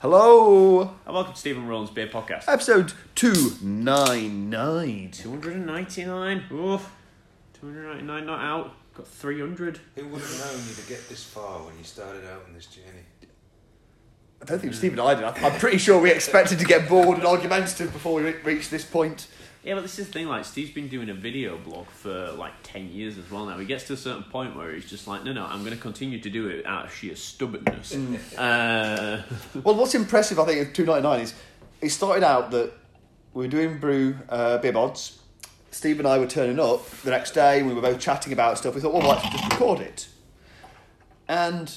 Hello, And welcome to Stephen Rowland's Beer Podcast. episode two nine nine. 299. Oof. 299 not out. Got 300. Who would have known you'd get this far when you started out on this journey? I don't think Stephen and I did. I'm pretty sure we expected to get bored and argumentative before we re- reached this point. Yeah, but this is the thing, like, Steve's been doing a video blog for like 10 years as well now. He gets to a certain point where he's just like, no, no, I'm going to continue to do it out of sheer stubbornness. uh, Well, what's impressive, I think, of two ninety nine is it started out that we were doing brew uh, beer mods. Steve and I were turning up the next day. We were both chatting about stuff. We thought, well, let's just record it, and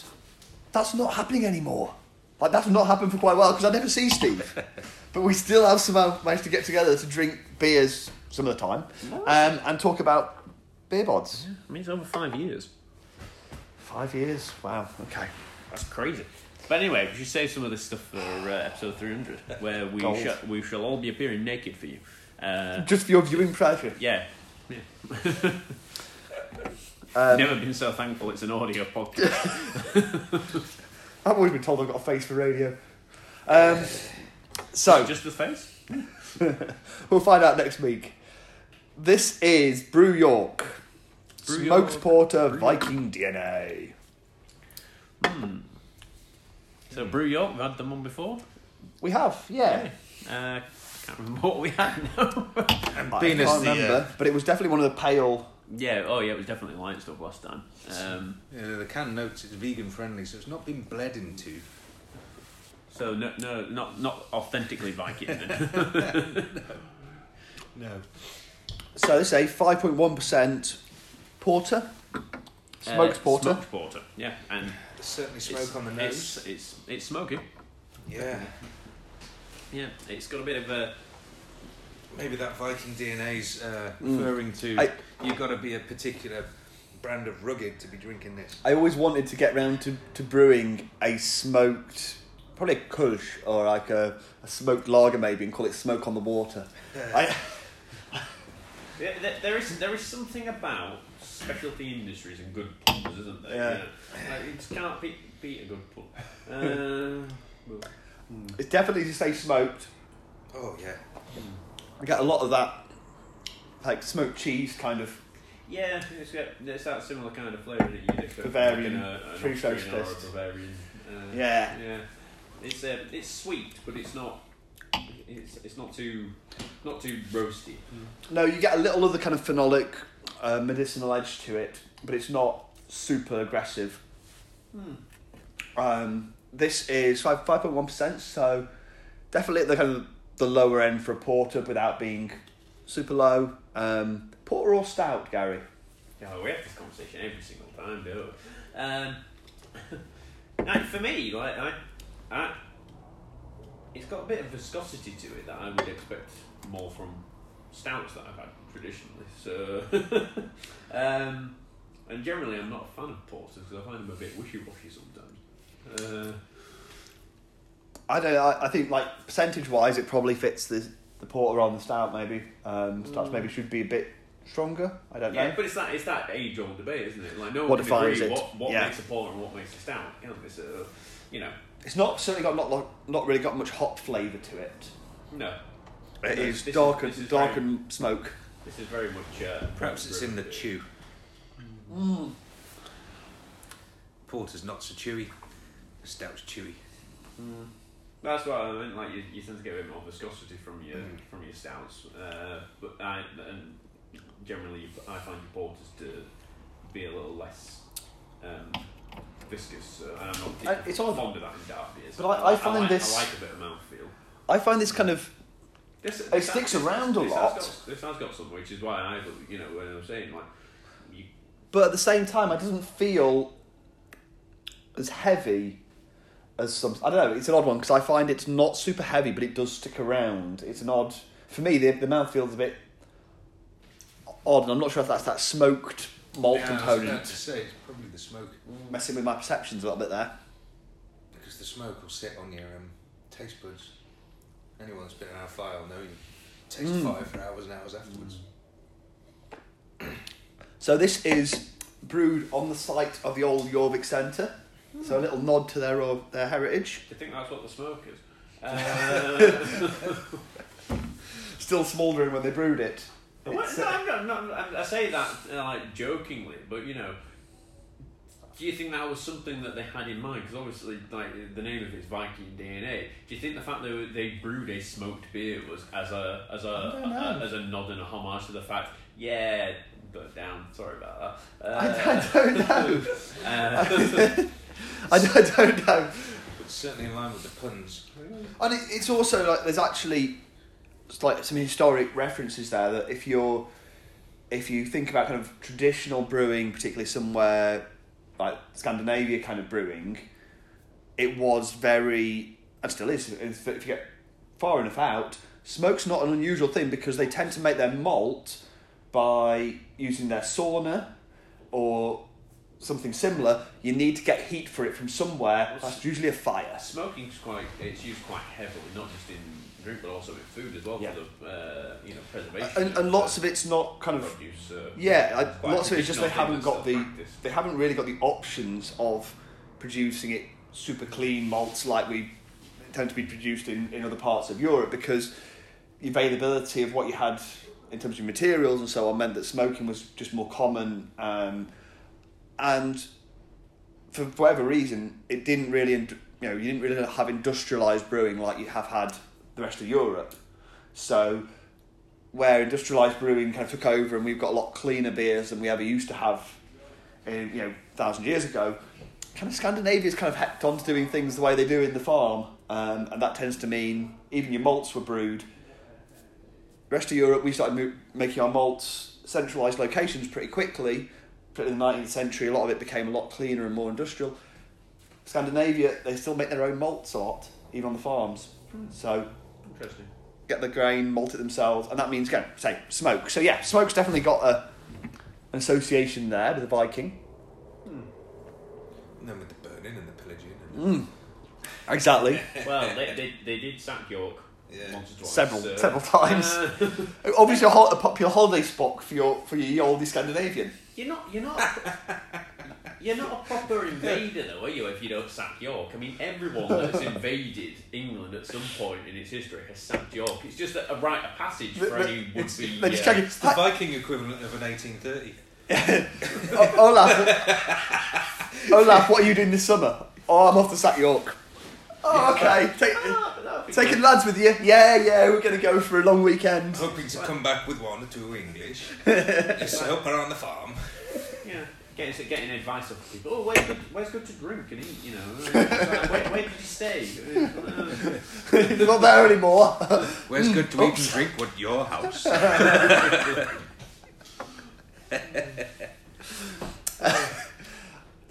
that's not happening anymore. Like that's not happened for quite a while because I never see Steve, but we still have somehow managed to get together to drink beers some of the time um, and talk about beer mods. I mean, it's over five years. Five years. Wow. Okay. That's crazy. But anyway, we should save some of this stuff for uh, episode 300, where we, Gold. shall we shall all be appearing naked for you. Uh, Just for your viewing pleasure. yeah. yeah. Um, Never been so thankful it's an audio podcast. I've always been told I've got a face for radio. Um, so Just the face? we'll find out next week. This is Brew York, Brew smoked York. porter, Viking DNA. Hmm. So Brew York, we've had them on before. We have, yeah. Uh, can't remember what we had now. I Being can't as the, remember, uh, but it was definitely one of the pale. yeah, oh yeah, it was definitely light stuff last time. Um, Yeah, the can notes it's vegan friendly, so it's not been bled into. So no, no, not not authentically Viking. then. No. So this is a five point one percent porter, smoked Uh, porter. Smoked porter, yeah, and There's certainly it's, smoke on the nose. It's, it's it's smoky. Yeah. Yeah, it's got a bit of a Maybe that Viking DNA's uh, Mm. referring to I- you've got to be a particular brand of rugged to be drinking this. I always wanted to get round to, to brewing a smoked, probably a Kölsch or like a, a smoked lager maybe, and call it smoke on the water. I, Yeah, there, there is there is something about specialty industries and good puns, isn't there? Yeah. You like, it just can't beat, beat a good pun. Uh, well, it's definitely to say smoked. Oh yeah. I get a lot of that, like smoked cheese kind of. yeah, it's got it's that similar kind of flavour that you'd expect. Bavarian, like, an, an free Austrian French or a taste. Bavarian. Uh, Yeah. yeah. It's uh, it's sweet, but it's not. It's, it's not too not too roasty. No, you get a little of the kind of phenolic, uh, medicinal edge to it, but it's not super aggressive. Um, this is five five point one percent, so definitely at the kind of the lower end for a porter without being super low. Um, porter or stout, Gary? Yeah, we have this conversation every single time, do we? Um, and for me, like I, I, it's got a bit of viscosity to it that I would expect more from stouts that I've had traditionally. So, um, and generally, I'm not a fan of porters because I find them a bit wishy-washy sometimes. Uh, I don't. I, I think like percentage wise, it probably fits the the porter on the stout. Maybe um, stouts maybe should be a bit stronger. I don't know. yeah, know. but it's that it's that age-old debate, isn't it? Like no What one can defines agree it? what what Yeah. makes a porter and what makes a stout. Can't they? So, you know, It's not certainly got not lo- not really got much hop flavour to it. no. It No, is this dark this and is dark very- and smoke. This is very much. Uh, Perhaps it's in the chew. Mm. Porter's not so chewy. The stout's chewy. That's what I meant. Like you, you tend to get a bit more viscosity from your Mm. from your stouts, uh, but I and generally I find your porters to be a little less um, viscous. So, uh, and I'm not I- it's odd. fond of that in dark beers. But I- I find like, this- I like a bit of mouthfeel. I find this kind of This, It this sticks has- around a this lot. Has got, this has got some, which is why I, you know, when I'm saying like, you, but at the same time, it doesn't feel as heavy as some. I don't know. It's an odd one because I find it's not super heavy, but it does stick around. It's an odd. For me, the the mouth feels a bit odd, and I'm not sure if that's that smoked malt Yeah, I was component about to say it's probably the smoke messing with my perceptions a little bit there. because the smoke will sit on your um, taste buds. Anyone that's been in our file know you taste Mm. fire for hours and hours afterwards. So this is brewed on the site of the old Jorvik Centre. So a little nod to their uh, their heritage. Do you think that's what the smoke is? Uh, Still smouldering when they brewed it. Well, no, uh, I'm not, not, I- I say that uh, like jokingly, but you know, do you think that was something that they had in mind? Because obviously, like the name of it's Viking DNA. Do you think the fact that they, they brewed a smoked beer was as a as a, I don't a- as a nod and a homage to the fact? Yeah, burnt down. Sorry about that. I, Uh, I don't know. uh, I, don't- I don't know. But certainly in line with the puns. And it, it's also like there's actually it's like some historic references there that if you're if you think about kind of traditional brewing, particularly somewhere like Scandinavia kind of brewing, it was very and still is. If if you get far enough out, smoke's not an unusual thing because they tend to make their malt by using their sauna or something similar. You need to get heat for it from somewhere. That's usually a fire. smoking's quite it's used quite heavily, not just in drink but also in food as well Yeah. for the uh, you know preservation. and, and lots of it's not kind of produce. Uh, yeah I, lots of it's just they haven't got the still practiced. they haven't really got the options of producing it super clean malts like we tend to be produced in, in other parts of Europe because the availability of what you had in terms of materials and so on meant that smoking was just more common um, and for whatever reason it didn't really you know you didn't really have industrialized brewing like you have had the rest of Europe so where industrialized brewing kind of took over and we've got a lot cleaner beers than we ever used to have in, you know, thousand years ago, kind of Scandinavia's kind of hecked on to doing things the way they do in the farm. Um, and that tends to mean even your malts were brewed. The rest of Europe, we started mo- making our malts centralized locations pretty quickly. Particularly in the 19th century, a lot of it became a lot cleaner and more industrial. Scandinavia, they still make their own malts a lot, even on the farms. So Interesting. get the grain, malt it themselves, and that means again, say smoke. So yeah, smoke's definitely got a an association there with the Viking. And then with the burning and the pillaging. And Mm. Exactly. Well, they, they, they did sack York Yeah. twice. Several- so- several times. Uh, Obviously, a, hol- a popular holiday spot for your for your oldie Scandinavian. you're not you're not you're not a proper invader though, are you? If you don't sack York, I mean, everyone that's invaded England at some point in its history has sacked York. It's just a, a rite of passage for But- but any would be. they're just checking. It's the Viking equivalent of an 1830. O- Olaf, Olaf, what are you doing this summer? Oh, I'm off to Sack York. Oh, okay. Take, Ah, but that'd be taking good. lads with you? Yeah, yeah. We're gonna go for a long weekend. Hoping to come back with one or two English. Just to help her on the farm. Yeah, getting getting advice of people. Oh, where's good, where's good to drink and eat? You know, where, where did you stay? They're not there anymore. Where's good to eat and drink? What your house?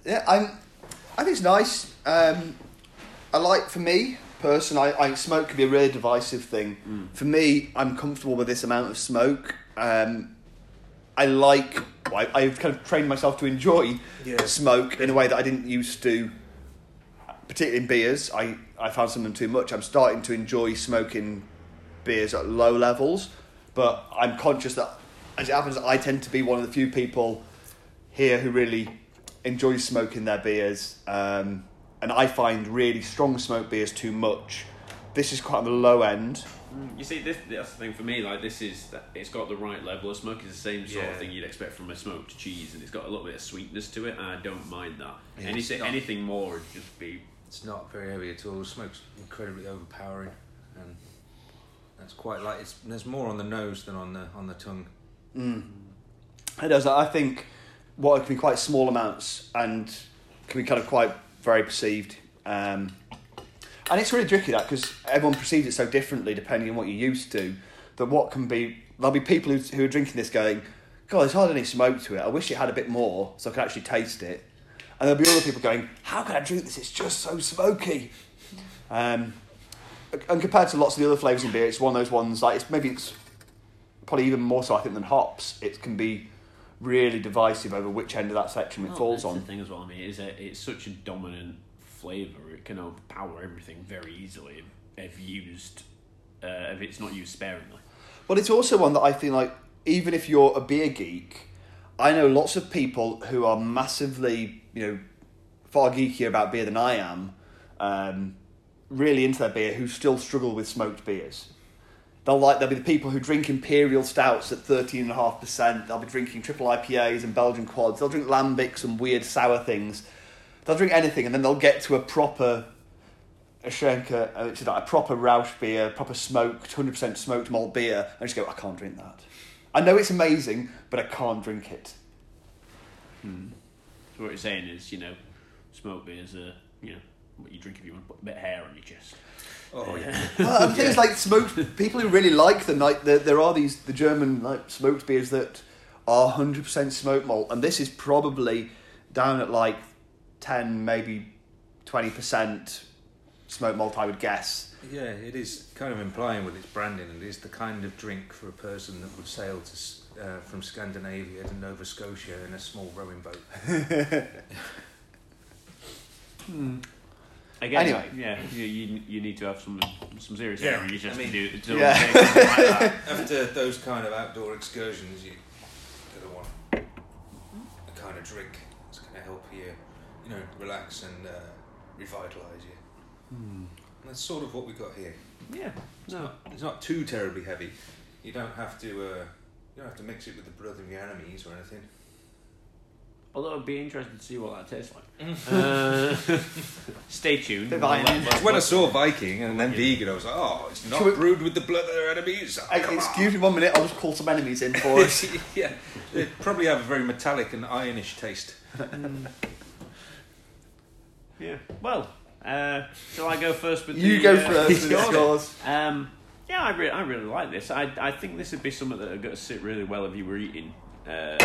Yeah, I'm. I think it's nice. Um, I like for me, person. I, I smoke can be a really divisive thing. For me, I'm comfortable with this amount of smoke. Um, I like. I, I've kind of trained myself to enjoy Yeah. smoke in a way that I didn't used to. Particularly in beers, I, I found some of them too much. I'm starting to enjoy smoking beers at low levels, but I'm conscious that, as it happens, I tend to be one of the few people here who really enjoys smoking their beers, um, and I find really strong smoked beers too much. This is quite on the low end. you see, this that's the thing for me. Like this is it's got the right level of smoke. It's the same sort Yeah. of thing you'd expect from a smoked cheese, and it's got a little bit of sweetness to it. And I don't mind that. Yeah, anything it's not- anything more would just be. It's not very heavy at all. The smoke's incredibly overpowering, and that's quite like it's. There's more on the nose than on the on the tongue. Mm. It does. I think what can be quite small amounts and can be kind of quite very perceived. Um, and it's really tricky that because everyone perceives it so differently depending on what you're used to. That what can be there'll be people who, who are drinking this going, God, there's hardly any smoke to it. I wish it had a bit more so I could actually taste it. And there'll be other people going, How can I drink this? It's just so smoky. Um, and compared to lots of the other flavours in beer, it's one of those ones like it's maybe it's probably even more so I think than hops. It can be really divisive over which end of that spectrum it Well, falls that's on. The thing as well, I mean, is that it's such a dominant flavour. It can overpower everything very easily if used. Uh, if it's not used sparingly. But it's also one that I feel like even if you're a beer geek, I know lots of people who are massively, you know, far geekier about beer than I am, um, really into their beer who still struggle with smoked beers. They'll like they'll be the people who drink imperial stouts at thirteen and a half percent. They'll be drinking triple IPAs and Belgian quads. They'll drink lambics and weird sour things. They'll drink anything, and then they'll get to a proper a Schlenkerla, uh, which is like a proper Rauch beer, proper smoked, hundred percent smoked malt beer, and just go, I can't drink that. I know it's amazing, but I can't drink it. So what you're saying is, you know, smoke beers are, you know, what you drink if you want to put a bit of hair on your chest. Oh yeah. Well, and things like smoked people who really like them, like there, there are these the German like smoked beers that are hundred percent smoked malt, and this is probably down at like ten, maybe twenty percent smoked malt. I would guess. Yeah, it is kind of implying with its branding, and it is the kind of drink for a person that would sail to uh, from Scandinavia to Nova Scotia in a small rowing boat. Again, Anyway. yeah, you, you, you need to have some some serious Yeah, hair on your I mean- to do, to Yeah. like. After those kind of outdoor excursions, you gotta want a kind of drink that's going to help you, you know, relax and uh, revitalise you. And that's sort of what we got here. Yeah, It's, no, not, it's not too terribly heavy. You don't have to. Uh, you don't have to mix it with the blood of your enemies or anything. Although I'd be interested to see what that tastes like. uh, stay tuned. Bit of iron. Well, well, When I saw Viking and then vegan, I was like, oh, it's not we- brewed with the blood of their enemies. Oh, Hey, come excuse me one minute. I'll just call some enemies in for us. yeah, they probably have a very metallic and ironish taste. Yeah. Well, uh, shall I go first with you the, go uh, first with the scores. Um, yeah, I, re- I really like this. I, I think this would be something that would go to sit really well if you were eating uh, at,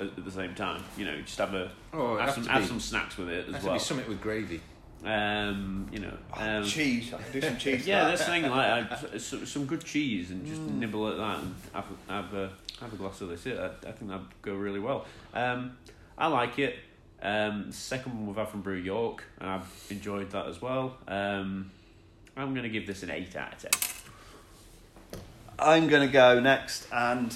at the same time. You know, just have a Oh, it have has some to have be- some snacks with it It has as to well. be something with gravy. Um, you know, um, cheese. I can do some cheese. yeah, for that's the thing. Like, I, some, some good cheese and just nibble at that and have a, have a, have a glass of this. Yeah, I, I think that'd go really well. Um, I like it. Um, second one we've had from Brew York, and I've enjoyed that as well. Um, I'm going to give this an eight out of ten. I'm going to go next, and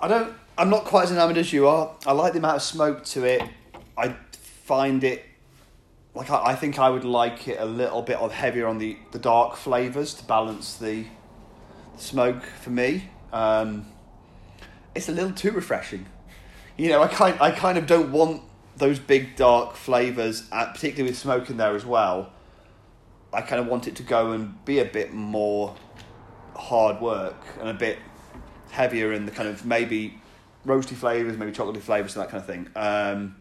I don't. I'm not quite as enamoured as you are. I like the amount of smoke to it. I find it like I, I think I would like it a little bit of heavier on the, the dark flavours to balance the, smoke for me. Um, it's a little too refreshing. You know, I kind I kind of don't want those big dark flavours, uh, particularly with smoke in there as well. I kind of want it to go and be a bit more hard work and a bit heavier in the kind of maybe roasty flavours, maybe chocolatey flavours and that kind of thing. Um,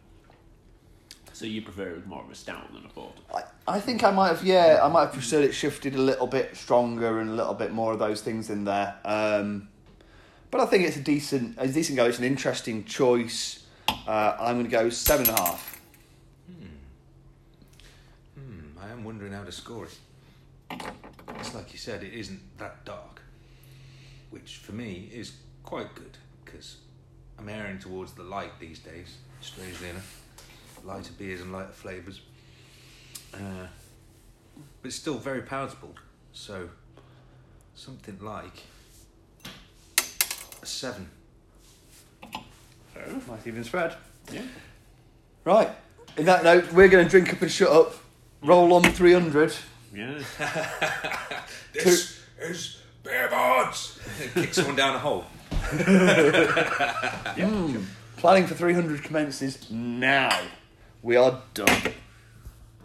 So you prefer it with more of a stout than a porter? I, I think I might have, yeah, I might have preferred it shifted a little bit stronger and a little bit more of those things in there. Um, but I think it's a decent, a decent go. It's an interesting choice. Uh, I'm going to go seven and a half. Hmm, I am wondering how to score it. It's like you said, it isn't that dark, which for me is quite good because I'm erring towards the light these days. Strangely enough, lighter beers and lighter flavors. Uh, but it's still very palatable. So something like a seven. Oh. Fair enough. Nice even spread. Yeah. Right. In that note, we're going to drink up and shut up. Roll on 300. Yeah. This is beer boards. Kick someone down a hole. Hmm. Planning for 300 commences now. We are done.